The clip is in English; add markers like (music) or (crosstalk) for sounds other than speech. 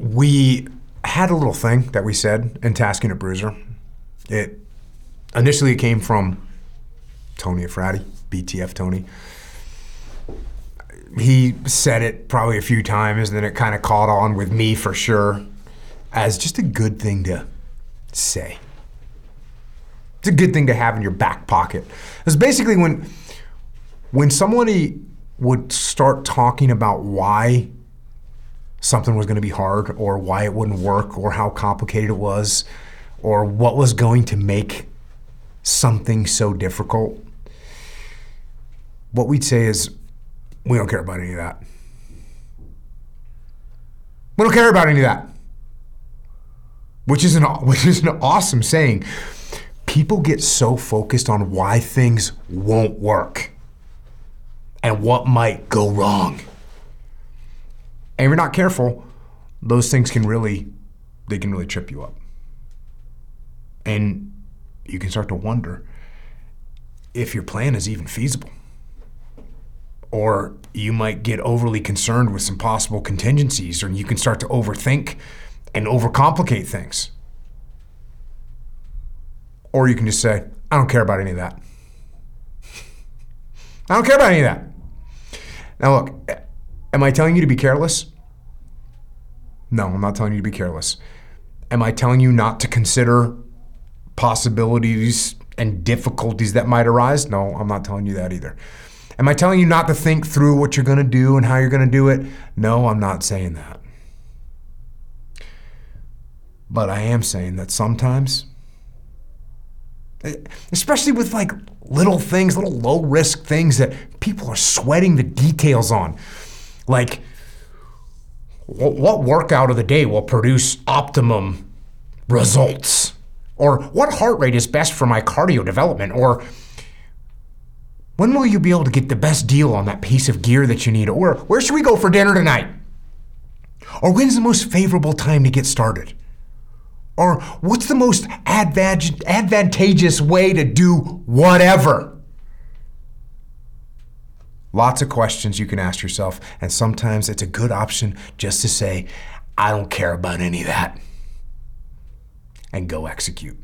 we had a little thing that we said in Task Unit Bruiser. It initially it came from Tony Eafrati, BTF Tony. He said it probably a few times, and then it kind of caught on with me for sure as just a good thing to say. It's a good thing to have in your back pocket. It's basically when when somebody would start talking about why something was going to be hard or why it wouldn't work or how complicated it was or what was going to make something so difficult, what we'd say is, we don't care about any of that. We don't care about any of that. Which is an (laughs) which is an awesome saying. People get so focused on why things won't work and what might go wrong. And if you're not careful, those things can really they can really trip you up. And you can start to wonder if your plan is even feasible. Or you might get overly concerned with some possible contingencies, or you can start to overthink and overcomplicate things. Or you can just say, I don't care about any of that. (laughs) I don't care about any of that. Now, look, am I telling you to be careless? No, I'm not telling you to be careless. Am I telling you not to consider possibilities and difficulties that might arise? No, I'm not telling you that either. Am I telling you not to think through what you're going to do and how you're going to do it? No, I'm not saying that. But I am saying that sometimes, especially with like little things, little low risk things that people are sweating the details on, like what workout of the day will produce optimum results? Or what heart rate is best for my cardio development? Or when will you be able to get the best deal on that piece of gear that you need? Or where should we go for dinner tonight? Or when's the most favorable time to get started? Or what's the most advantageous way to do whatever? Lots of questions you can ask yourself, and sometimes it's a good option just to say, I don't care about any of that, and go execute.